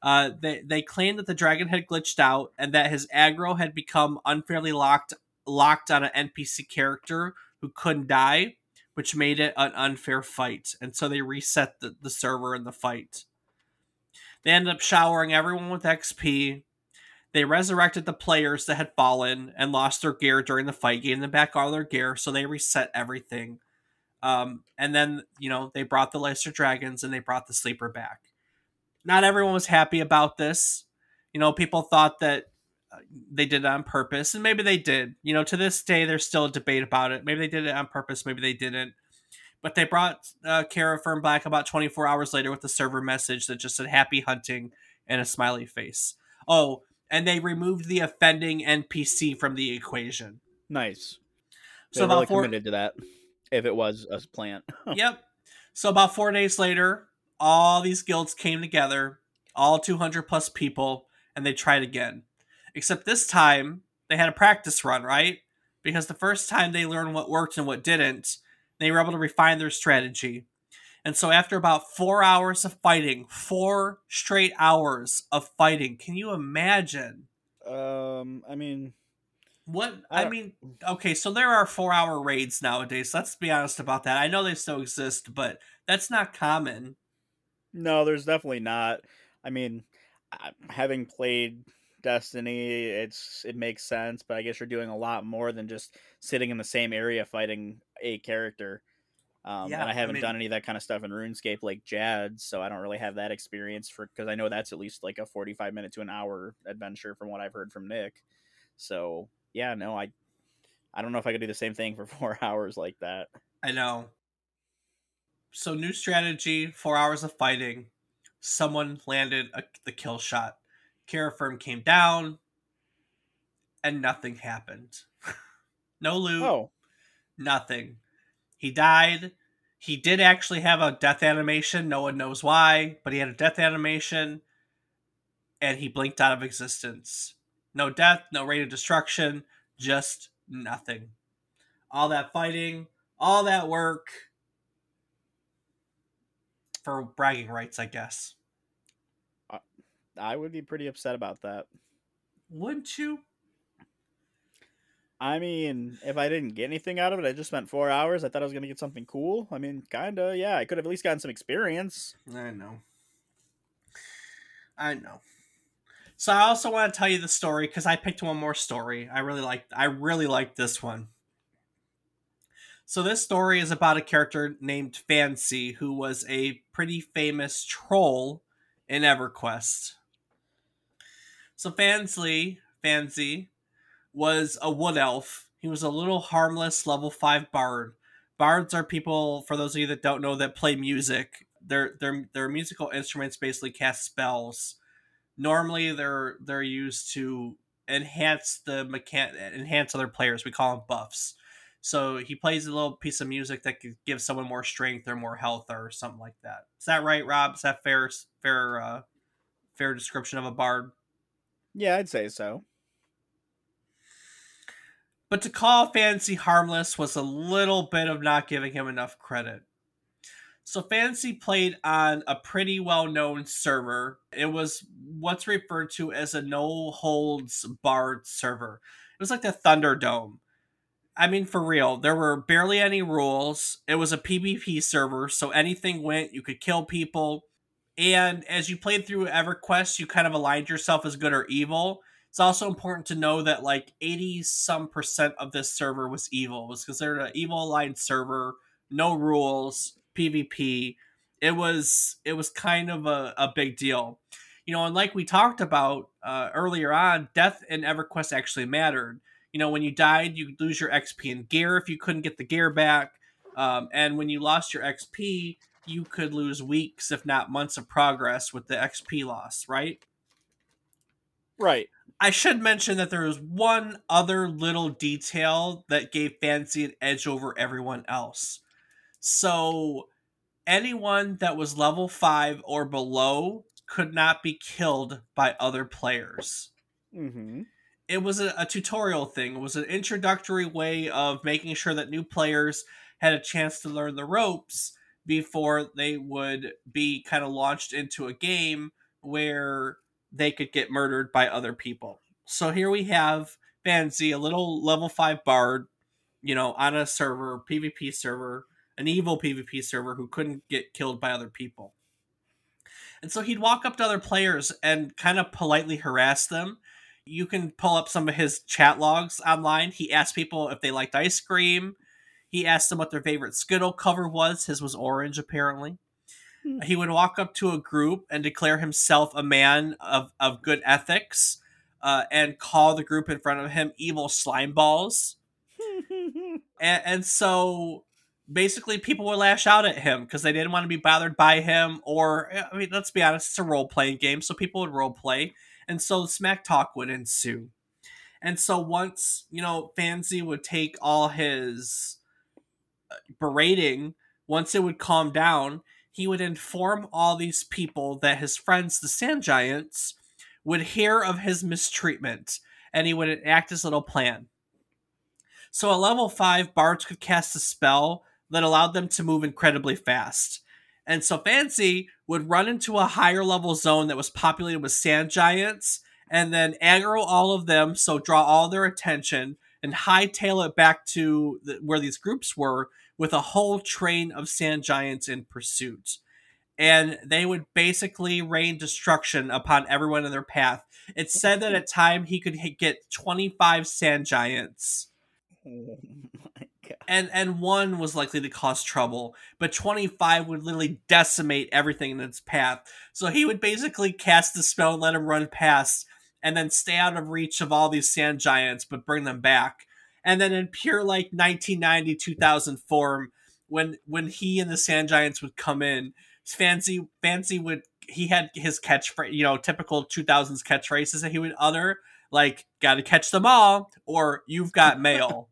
Uh, they, they claimed that the dragon had glitched out and that his aggro had become unfairly locked locked on an npc character who couldn't die which made it an unfair fight. And so they reset the, the server in the fight. They ended up showering everyone with xp they resurrected the players that had fallen and lost their gear during the fight gave them back all their gear so they reset everything um, and then you know they brought the lesser Dragons and they brought the sleeper back. Not everyone was happy about this. You know, people thought that uh, they did it on purpose, and maybe they did. You know, to this day, there's still a debate about it. Maybe they did it on purpose, maybe they didn't. But they brought uh, Kerafyrm back about 24 hours later with a server message that just said "Happy hunting" and a smiley face. Oh, and they removed the offending NPC from the equation. Nice. They so really about four, committed to that if it was a plant. [laughs] yep. So about four days later, all these guilds came together, all 200 plus people, and they tried again. Except this time, they had a practice run, right? Because the first time they learned what worked and what didn't, they were able to refine their strategy. And so after about four hours of fighting, four straight hours of fighting, can you imagine? Um, I mean, what I, I mean, okay, so there are four hour raids nowadays. Let's be honest about that. I know they still exist, but that's not common. No, there's definitely not. I mean, having played Destiny, it's it makes sense, but I guess you're doing a lot more than just sitting in the same area fighting a character. Um, yeah, and I haven't I mean, done any of that kind of stuff in RuneScape like Jad, so I don't really have that experience for because I know that's at least like a 45 minute to an hour adventure from what I've heard from Nick. So yeah, no, I I don't know if I could do the same thing for [laughs] four hours like that. I know. So new strategy, four hours of fighting. Someone landed a, the kill shot. Kerafyrm came down, and nothing happened. [laughs] no loot. Oh. Nothing. He died. He did actually have a death animation. No one knows why, but he had a death animation, and he blinked out of existence. No death, no rate of destruction, just nothing. All that fighting, all that work for bragging rights, I guess. I would be pretty upset about that. Wouldn't you? I mean, if I didn't get anything out of it, I just spent four hours. I thought I was gonna get something cool. I mean, kinda, yeah. I could have at least gotten some experience. I know. I know. So I also want to tell you the story because I picked one more story. I really like. I really like this one. So this story is about a character named Fancy, who was a pretty famous troll in EverQuest. So Fancy, Fancy, was a wood elf. He was a little harmless level five bard. Bards are people, for those of you that don't know, that play music. Their their their musical instruments basically cast spells. Normally, they're they're used to enhance the mechan enhance other players. We call them buffs. So he plays a little piece of music that could give someone more strength or more health or something like that. Is that right, Rob? Is that fair fair uh, fair description of a bard? Yeah, I'd say so. But to call Fancy harmless was a little bit of not giving him enough credit. So Fancy played on a pretty well known server. It was what's referred to as a no holds barred server. It was like the Thunderdome. I mean, for real, there were barely any rules. It was a PvP server, so anything went. You could kill people. And as you played through EverQuest, you kind of aligned yourself as good or evil. It's also important to know that like 80 some percent of this server was evil. It was considered an evil aligned server, no rules, PvP. It was it was kind of a, a big deal. You know, and like we talked about uh, earlier on, death in EverQuest actually mattered. You know, when you died, you lose your XP and gear if you couldn't get the gear back. Um, and when you lost your XP, you could lose weeks, if not months, of progress with the XP loss, right? Right. I should mention that there was one other little detail that gave Fancy an edge over everyone else. So, anyone that was level 5 or below could not be killed by other players. Mm-hmm. It was a, a tutorial thing, it was an introductory way of making sure that new players had a chance to learn the ropes before they would be kind of launched into a game where they could get murdered by other people. So here we have Fancy, a little level 5 bard, you know, on a server, PvP server, an evil PvP server who couldn't get killed by other people. And so he'd walk up to other players and kind of politely harass them. You can pull up some of his chat logs online. He asked people if they liked ice cream. He asked them what their favorite Skittle cover was. His was orange, apparently. Hmm. He would walk up to a group and declare himself a man of, of good ethics uh, and call the group in front of him evil slime balls. [laughs] and, and so basically people would lash out at him because they didn't want to be bothered by him or i mean let's be honest it's a role-playing game so people would role play and so smack talk would ensue and so once you know fancy would take all his uh, berating once it would calm down he would inform all these people that his friends, the sand giants, would hear of his mistreatment and he would enact his little plan. So at level 5, bards could cast a spell that allowed them to move incredibly fast. And so Fancy would run into a higher level zone that was populated with sand giants and then aggro all of them, so draw all their attention and hightail it back to the, where these groups were with a whole train of sand giants in pursuit. And they would basically rain destruction upon everyone in their path. It's said that at time he could hit, get 25 sand giants. Oh my god. And and one was likely to cause trouble, but 25 would literally decimate everything in its path. So he would basically cast the spell and let him run past and then stay out of reach of all these sand giants but bring them back. And then in pure like 1990 2000 form when when he and the sand giants would come in fancy fancy would he had his catchphrase you know typical 2000s catchphrases that he would utter like gotta catch them all or you've got [laughs] mail.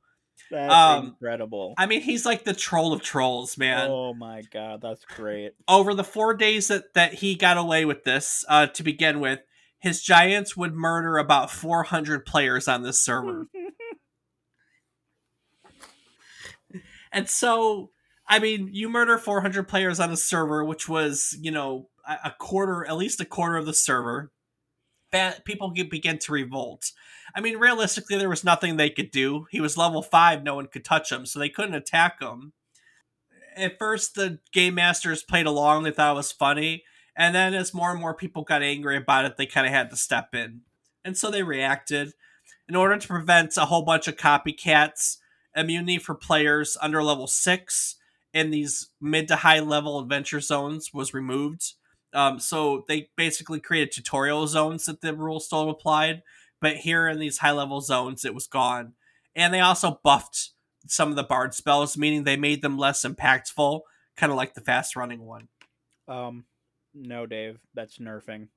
That's um, incredible. I mean he's like the troll of trolls man. Oh my god that's great. Over the four days that that he got away with this uh to begin with his giants would murder about 400 players on this server [laughs] And so, I mean, you murder 400 players on a server, which was, you know, a quarter, at least a quarter of the server. That people begin to revolt. I mean, realistically, there was nothing they could do. He was level five; no one could touch him, so they couldn't attack him. At first, the game masters played along; they thought it was funny, and then as more and more people got angry about it, they kind of had to step in, and so they reacted. In order to prevent a whole bunch of copycats, immunity for players under level six in these mid to high level adventure zones was removed. Um, so they basically created tutorial zones that the rules still applied, but here in these high level zones, it was gone. And they also buffed some of the bard spells, meaning they made them less impactful, kind of like the fast running one. Um, no, Dave, that's nerfing.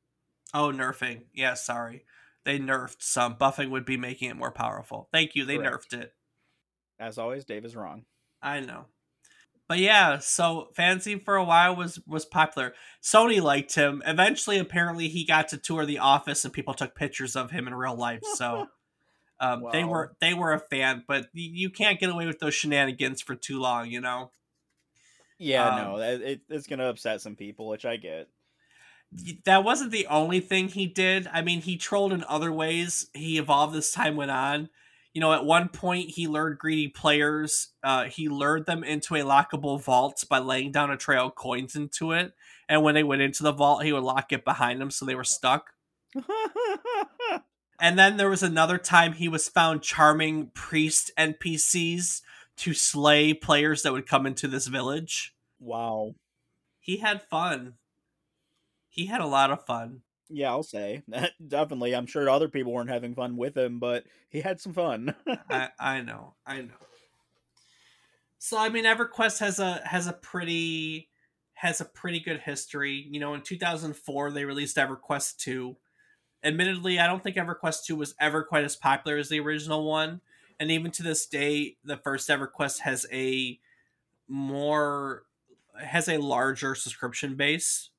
Oh, nerfing. Yeah, sorry. They nerfed some. Buffing would be making it more powerful. Thank you. They Correct. nerfed it. As always, Dave is wrong. I know. But yeah, so Fancy for a while was was popular. Sony liked him. Eventually, apparently, he got to tour the office, and people took pictures of him in real life. So [laughs] um, wow. they were they were a fan. But you can't get away with those shenanigans for too long, you know. Yeah, um, no, it, it's gonna upset some people, which I get. That wasn't the only thing he did. I mean, he trolled in other ways. He evolved as time went on you know, at one point he lured greedy players. Uh, he lured them into a lockable vault by laying down a trail of coins into it. And when they went into the vault, he would lock it behind them so they were stuck. [laughs] and then there was another time he was found charming priest NPCs to slay players that would come into this village. Wow. He had fun. He had a lot of fun. Yeah, I'll say [laughs] definitely. I'm sure other people weren't having fun with him, but he had some fun. [laughs] I, I know, I know. So I mean, EverQuest has a has a pretty has a pretty good history. You know, in 2004 they released EverQuest 2. Admittedly, I don't think EverQuest 2 was ever quite as popular as the original one, and even to this day, the first EverQuest has a more has a larger subscription base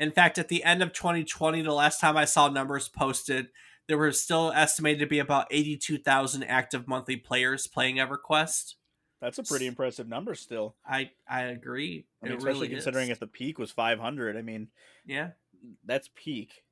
in fact, at the end of 2020, the last time I saw numbers posted, there were still estimated to be about 82,000 active monthly players playing EverQuest. That's a pretty impressive number still. I I agree. I mean, especially really considering if the peak was 500. I mean, yeah, that's peak.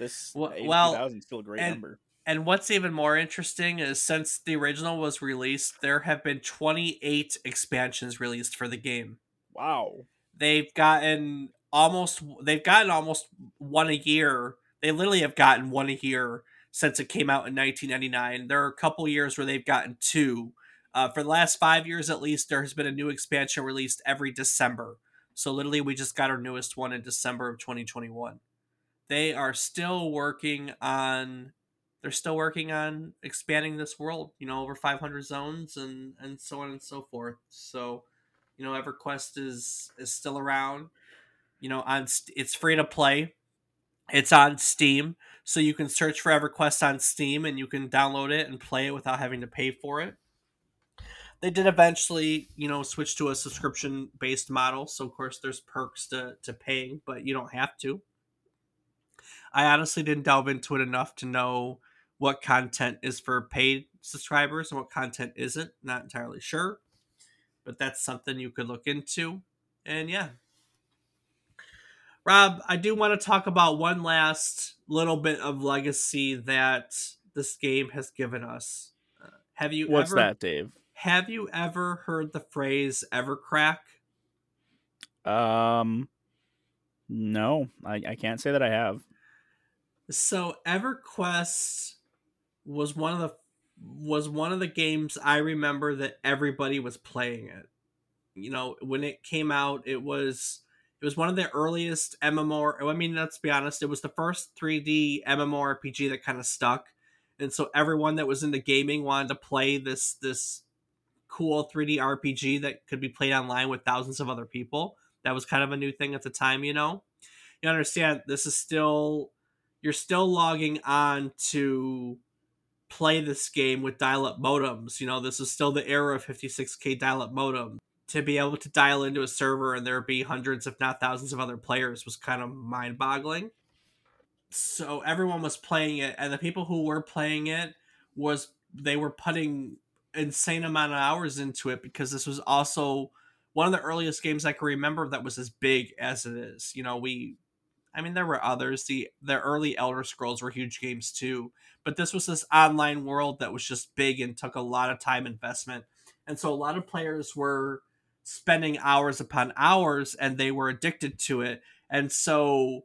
This well, well is still a great and, number. And what's even more interesting is since the original was released, there have been 28 expansions released for the game. Wow. They've gotten almost they've gotten almost one a year. They literally have gotten one a year since it came out in 1999. There are a couple years where they've gotten two. Uh, for the last five years at least, there has been a new expansion released every December. So literally, we just got our newest one in December of 2021. They are still working on. They're still working on expanding this world. You know, over 500 zones and and so on and so forth. So, you know, EverQuest is is still around you know on it's free to play it's on steam so you can search for everquest on steam and you can download it and play it without having to pay for it they did eventually you know switch to a subscription based model so of course there's perks to, to paying but you don't have to i honestly didn't delve into it enough to know what content is for paid subscribers and what content isn't not entirely sure but that's something you could look into and yeah Rob, I do want to talk about one last little bit of legacy that this game has given us. Uh, have you What's ever, that, Dave? Have you ever heard the phrase "evercrack"? Um, no, I, I can't say that I have. So EverQuest was one of the was one of the games I remember that everybody was playing it. You know, when it came out, it was it was one of the earliest MMO. I mean, let's be honest, it was the first 3D MMORPG that kind of stuck, and so everyone that was into gaming wanted to play this this cool 3D RPG that could be played online with thousands of other people. That was kind of a new thing at the time, you know. You understand this is still you're still logging on to play this game with dial-up modems. You know, this is still the era of 56k dial-up modem to be able to dial into a server and there be hundreds, if not thousands, of other players was kind of mind boggling. So everyone was playing it, and the people who were playing it was they were putting insane amount of hours into it because this was also one of the earliest games I can remember that was as big as it is. You know, we I mean, there were others. The the early Elder Scrolls were huge games too, but this was this online world that was just big and took a lot of time investment, and so a lot of players were spending hours upon hours, and they were addicted to it, and so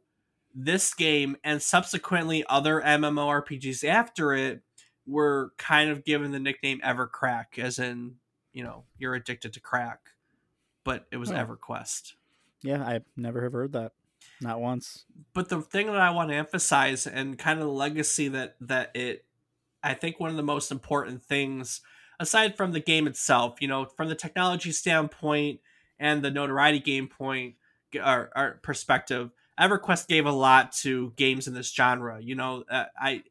this game and subsequently other MMORPGs after it were kind of given the nickname Evercrack, as in you know you're addicted to crack, but it was Oh. EverQuest. Yeah, I never have heard that. Not once. but the thing that I want to emphasize and kind of the legacy that that it I think one of the most important things aside from the game itself, you know, from the technology standpoint and the notoriety game point or, or perspective, EverQuest gave a lot to games in this genre. You know, uh, I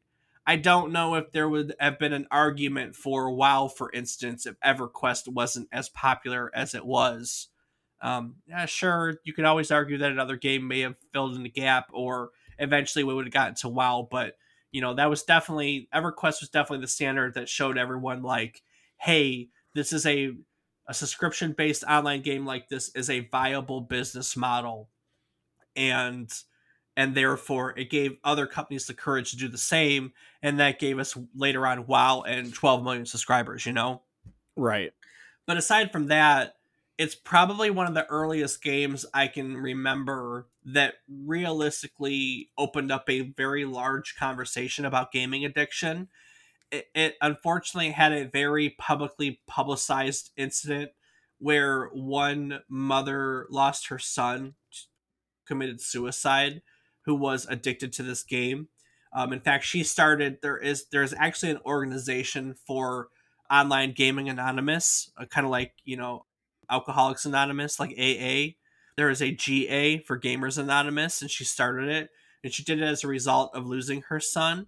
I don't know if there would have been an argument for WoW, for instance, if EverQuest wasn't as popular as it was. Um, yeah, sure, you could always argue that another game may have filled in the gap, or eventually we would have gotten to WoW. But you know, that was definitely EverQuest was definitely the standard that showed everyone like, hey, this is a a subscription based online game like this is a viable business model, and and therefore it gave other companies the courage to do the same, and that gave us later on WoW and 12 million subscribers. You know. Right. But aside from that, it's probably one of the earliest games I can remember that realistically opened up a very large conversation about gaming addiction. It, it unfortunately had a very publicly publicized incident where one mother lost her son, committed suicide, who was addicted to this game. Um, in fact, she started. There is there's actually an organization for online gaming anonymous, uh, kind of like you know Alcoholics Anonymous, like AA. There is a GA for Gamers Anonymous, and she started it, and she did it as a result of losing her son.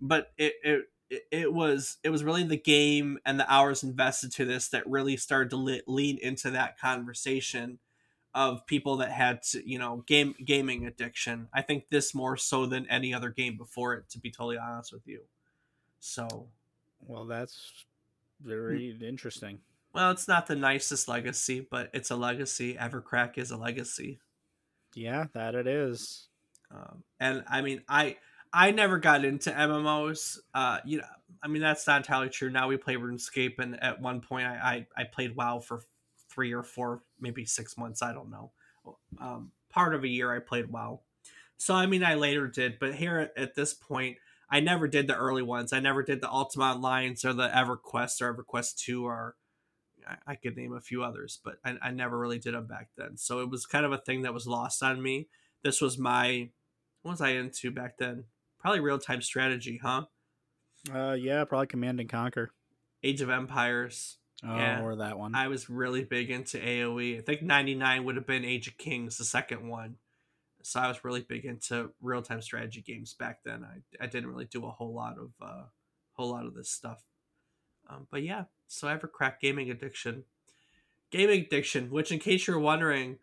But it it it was it was really the game and the hours invested to this that really started to le- lean into that conversation of people that had to, you know game gaming addiction. I think this more so than any other game before it, to be totally honest with you. So Well, that's very interesting. Well, it's not the nicest legacy, but it's a legacy. Evercrack is a legacy. Yeah, that it is. Um, and I mean, I I never got into MMOs. Uh, you know, I mean that's not entirely true. Now we play RuneScape, and at one point I I, I played WoW for three or four, maybe six months. I don't know. Um, part of a year I played WoW. So I mean, I later did, but here at, at this point, I never did the early ones. I never did the Ultima Onlines or the EverQuest or EverQuest Two or I, I could name a few others, but I, I never really did them back then. So it was kind of a thing that was lost on me. This was my what was I into back then? Probably real time strategy, huh? Uh, yeah, probably Command and Conquer. Age of Empires. Oh, Yeah. or that one. I was really big into AoE. I think 99 would have been Age of Kings, the second one. So I was really big into real time strategy games back then. I, I didn't really do a whole lot of uh, whole lot of this stuff. Um, but yeah, so I have a crack gaming addiction, gaming addiction. Which, in case you're wondering,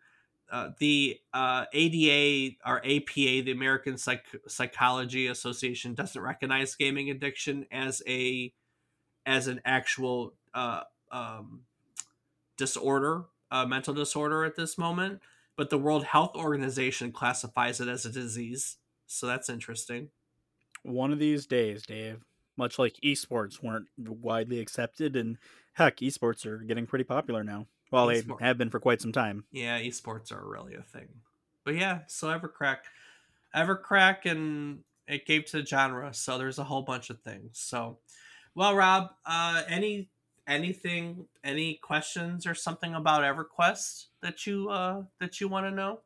uh, the uh, ADA or APA, the American Psych- Psychology Association, doesn't recognize gaming addiction as a as an actual uh, um, disorder, uh, mental disorder at this moment. But the World Health Organization classifies it as a disease, so that's interesting. One of these days, Dave. Much like esports weren't widely accepted, and heck, esports are getting pretty popular now. Well, they have been for quite some time. Yeah, esports are really a thing. But yeah, so Evercrack, Evercrack, and it gave to the genre. So there's a whole bunch of things. So, well, Rob, uh, any anything, any questions or something about EverQuest that you uh that you want to know?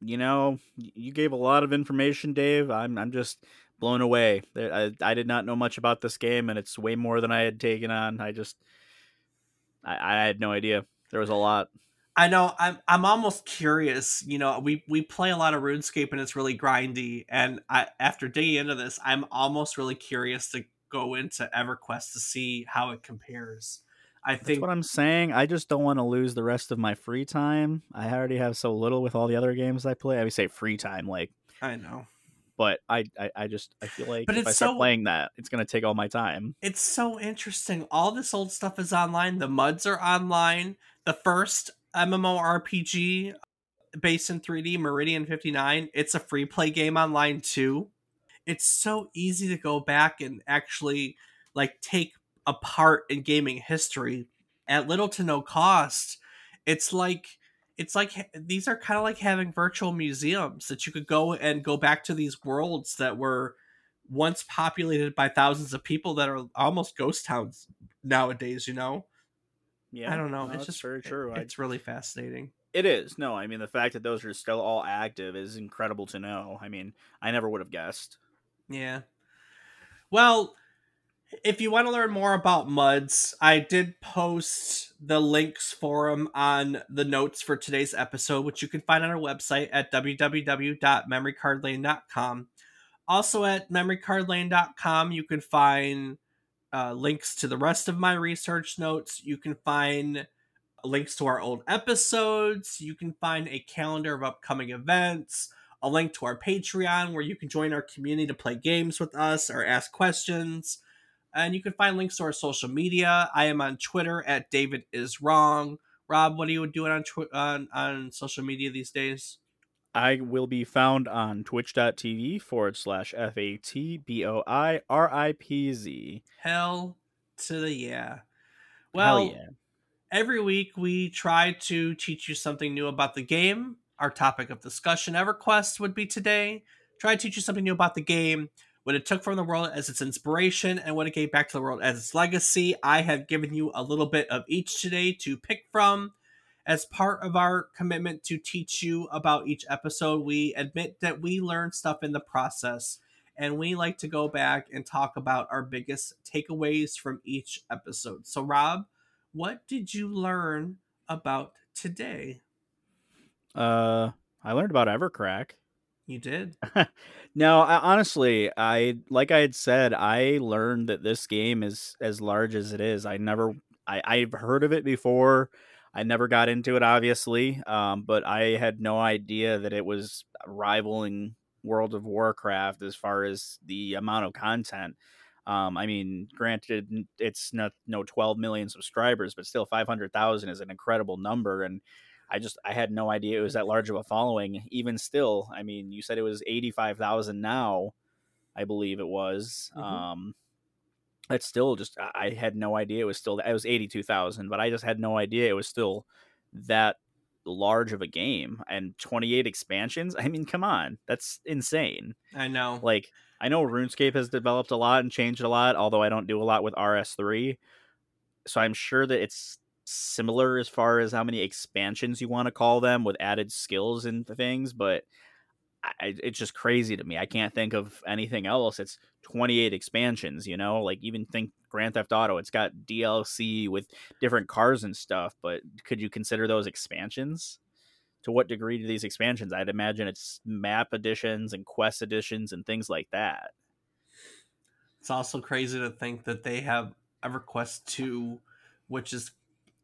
You know, you gave a lot of information, Dave. I'm I'm just blown away. I I did not know much about this game, and it's way more than I had taken on. I just I, I had no idea. There was a lot. I know I'm I'm almost curious. You know, we we play a lot of RuneScape and it's really grindy. And I after digging into this, I'm almost really curious to go into EverQuest to see how it compares. I That's think what I'm saying. I just don't want to lose the rest of my free time. I already have so little with all the other games I play. I would say free time, like, I know but I I, I just I feel like But if I start so- playing that, it's gonna take all my time. it's so interesting. All this old stuff is online. The muds are online. The first MMORPG based in 3D, Meridian 59. It's a free play game online too. It's so easy to go back and actually like take a part in gaming history at little to no cost. It's like it's like these are kind of like having virtual museums that you could go and go back to these worlds that were once populated by thousands of people that are almost ghost towns nowadays, you know? Yeah, I don't know. no, it's just very true. It, it's really fascinating. It is. No, I mean the fact that those are still all active is incredible to know. I mean, I never would have guessed. Yeah. Well, if you want to learn more about MUDs, I did post the links for them on the notes for today's episode, which you can find on our website at www.memorycardlane.com. Also at memorycardlane.com, you can find uh, links to the rest of my research notes. You can find links to our old episodes. You can find a calendar of upcoming events, a link to our Patreon where you can join our community to play games with us or ask questions. And you can find links to our social media. I am on Twitter at David is wrong. Rob, what are you doing on tw- on on social media these days? I will be found on twitch.tv forward slash F A T B O I R I P Z. Hell to the yeah. Well, yeah. every week we try to teach you something new about the game. Our topic of discussion, EverQuest, would be today. Try to teach you something new about the game, what it took from the world as its inspiration, and what it gave back to the world as its legacy. I have given you a little bit of each today to pick from. As part of our commitment to teach you about each episode, we admit that we learn stuff in the process, and we like to go back and talk about our biggest takeaways from each episode. So, Rob, what did you learn about today? Uh, I learned about Evercrack. You did. [laughs] no, I, honestly, I like I had said, I learned that this game is as large as it is. I never, I, I've heard of it before. I never got into it, obviously, um, but I had no idea that it was rivaling World of Warcraft as far as the amount of content. Um, I mean, granted, it's not no 12 million subscribers, but still 500,000 is an incredible number, and I just I had no idea it was that large of a following. Even still, I mean, you said it was 85,000 now, I believe it was. Mhm. Um, it's still just I had no idea it was still it was 82,000, but I just had no idea it was still that large of a game and 28 expansions. I mean, come on, that's insane. I know. Like I know RuneScape has developed a lot and changed a lot, although I don't do a lot with RS3. So I'm sure that it's similar as far as how many expansions you want to call them with added skills and things, but I, it's just crazy to me. I can't think of anything else. It's 28 expansions, you know? Like even think Grand Theft Auto, it's got DLC with different cars and stuff, but could you consider those expansions? To what degree do these expansions? I'd imagine it's map additions and quest additions and things like that. It's also crazy to think that they have EverQuest 2, which is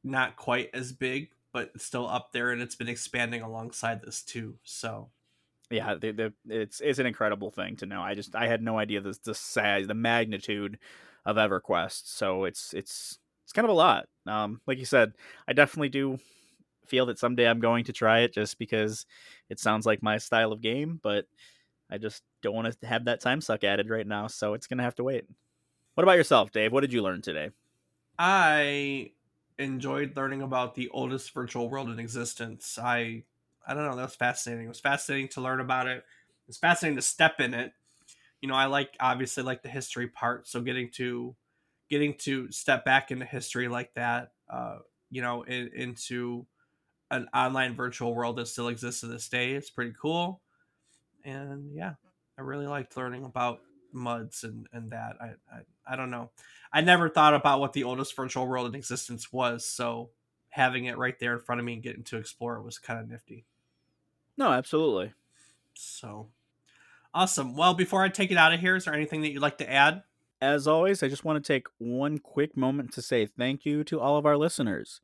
not quite as big, but it's still up there and it's been expanding alongside this too. So, yeah the, the, it's it's an incredible thing to know. I just i had no idea the, the size the magnitude of everquest so it's it's it's kind of a lot. Um like you said i definitely do feel that someday i'm going to try it just because it sounds like my style of game but i just don't want to have that time suck added right now so it's gonna have to wait. What about yourself dave? What did you learn today? I enjoyed learning about the oldest virtual world in existence. I I don't know, that was fascinating. It was fascinating to learn about it. It's fascinating to step in it. You know, I like obviously like the history part, so getting to getting to step back into history like that, uh, you know, in, into an online virtual world that still exists to this day it's pretty cool. And yeah, I really liked learning about muds and and that. I I, I don't know. I never thought about what the oldest virtual world in existence was, so having it right there in front of me and getting to explore it was kind of nifty. no absolutely So awesome. Well, before I take it out of here, is there anything that you'd like to add? As always, I just want to take one quick moment to say thank you to all of our listeners.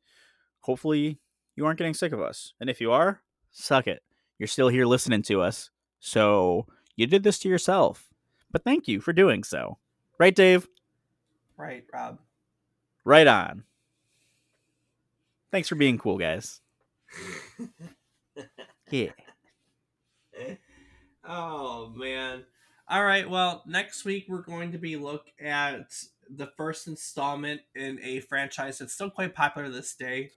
Hopefully, you aren't getting sick of us. And if you are, suck it. You're still here listening to us. So, you did this to yourself. But thank you for doing so. Right, Dave? Right, Rob. Right on. Thanks for being cool, guys. [laughs] Yeah. oh man. All right, well, next week we're going to be look at the first installment in a franchise that's still quite popular this day.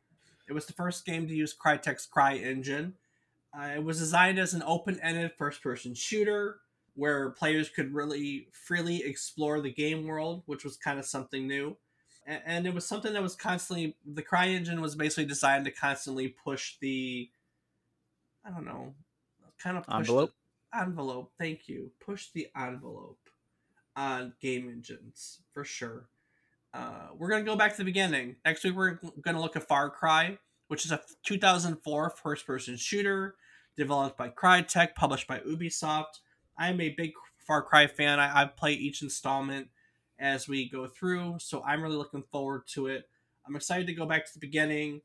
It was the first game to use Crytek's CryEngine. Uh, it was designed as an open-ended first-person shooter where players could really freely explore the game world, which was kind of something new. And, it was something that was constantly the CryEngine was basically designed to constantly push the I don't know, kind of push Envelope? the envelope. Thank you. Push the envelope on game engines for sure. Uh, we're gonna go back to the beginning. Next week we're gonna look at Far Cry, which is a 2004 first-person shooter developed by Crytek, published by Ubisoft. I am a big Far Cry fan. I, I play each installment as we go through, so I'm really looking forward to it. I'm excited to go back to the beginning.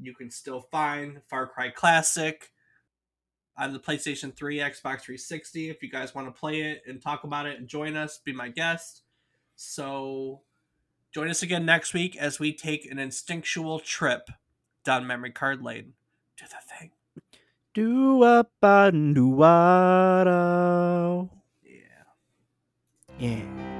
You can still find Far Cry Classic on the PlayStation 3, Xbox 360. If you guys want to play it and talk about it and join us, be my guest. So join us again next week as we take an instinctual trip down memory card lane. Do the thing. Do up and do Yeah. Yeah.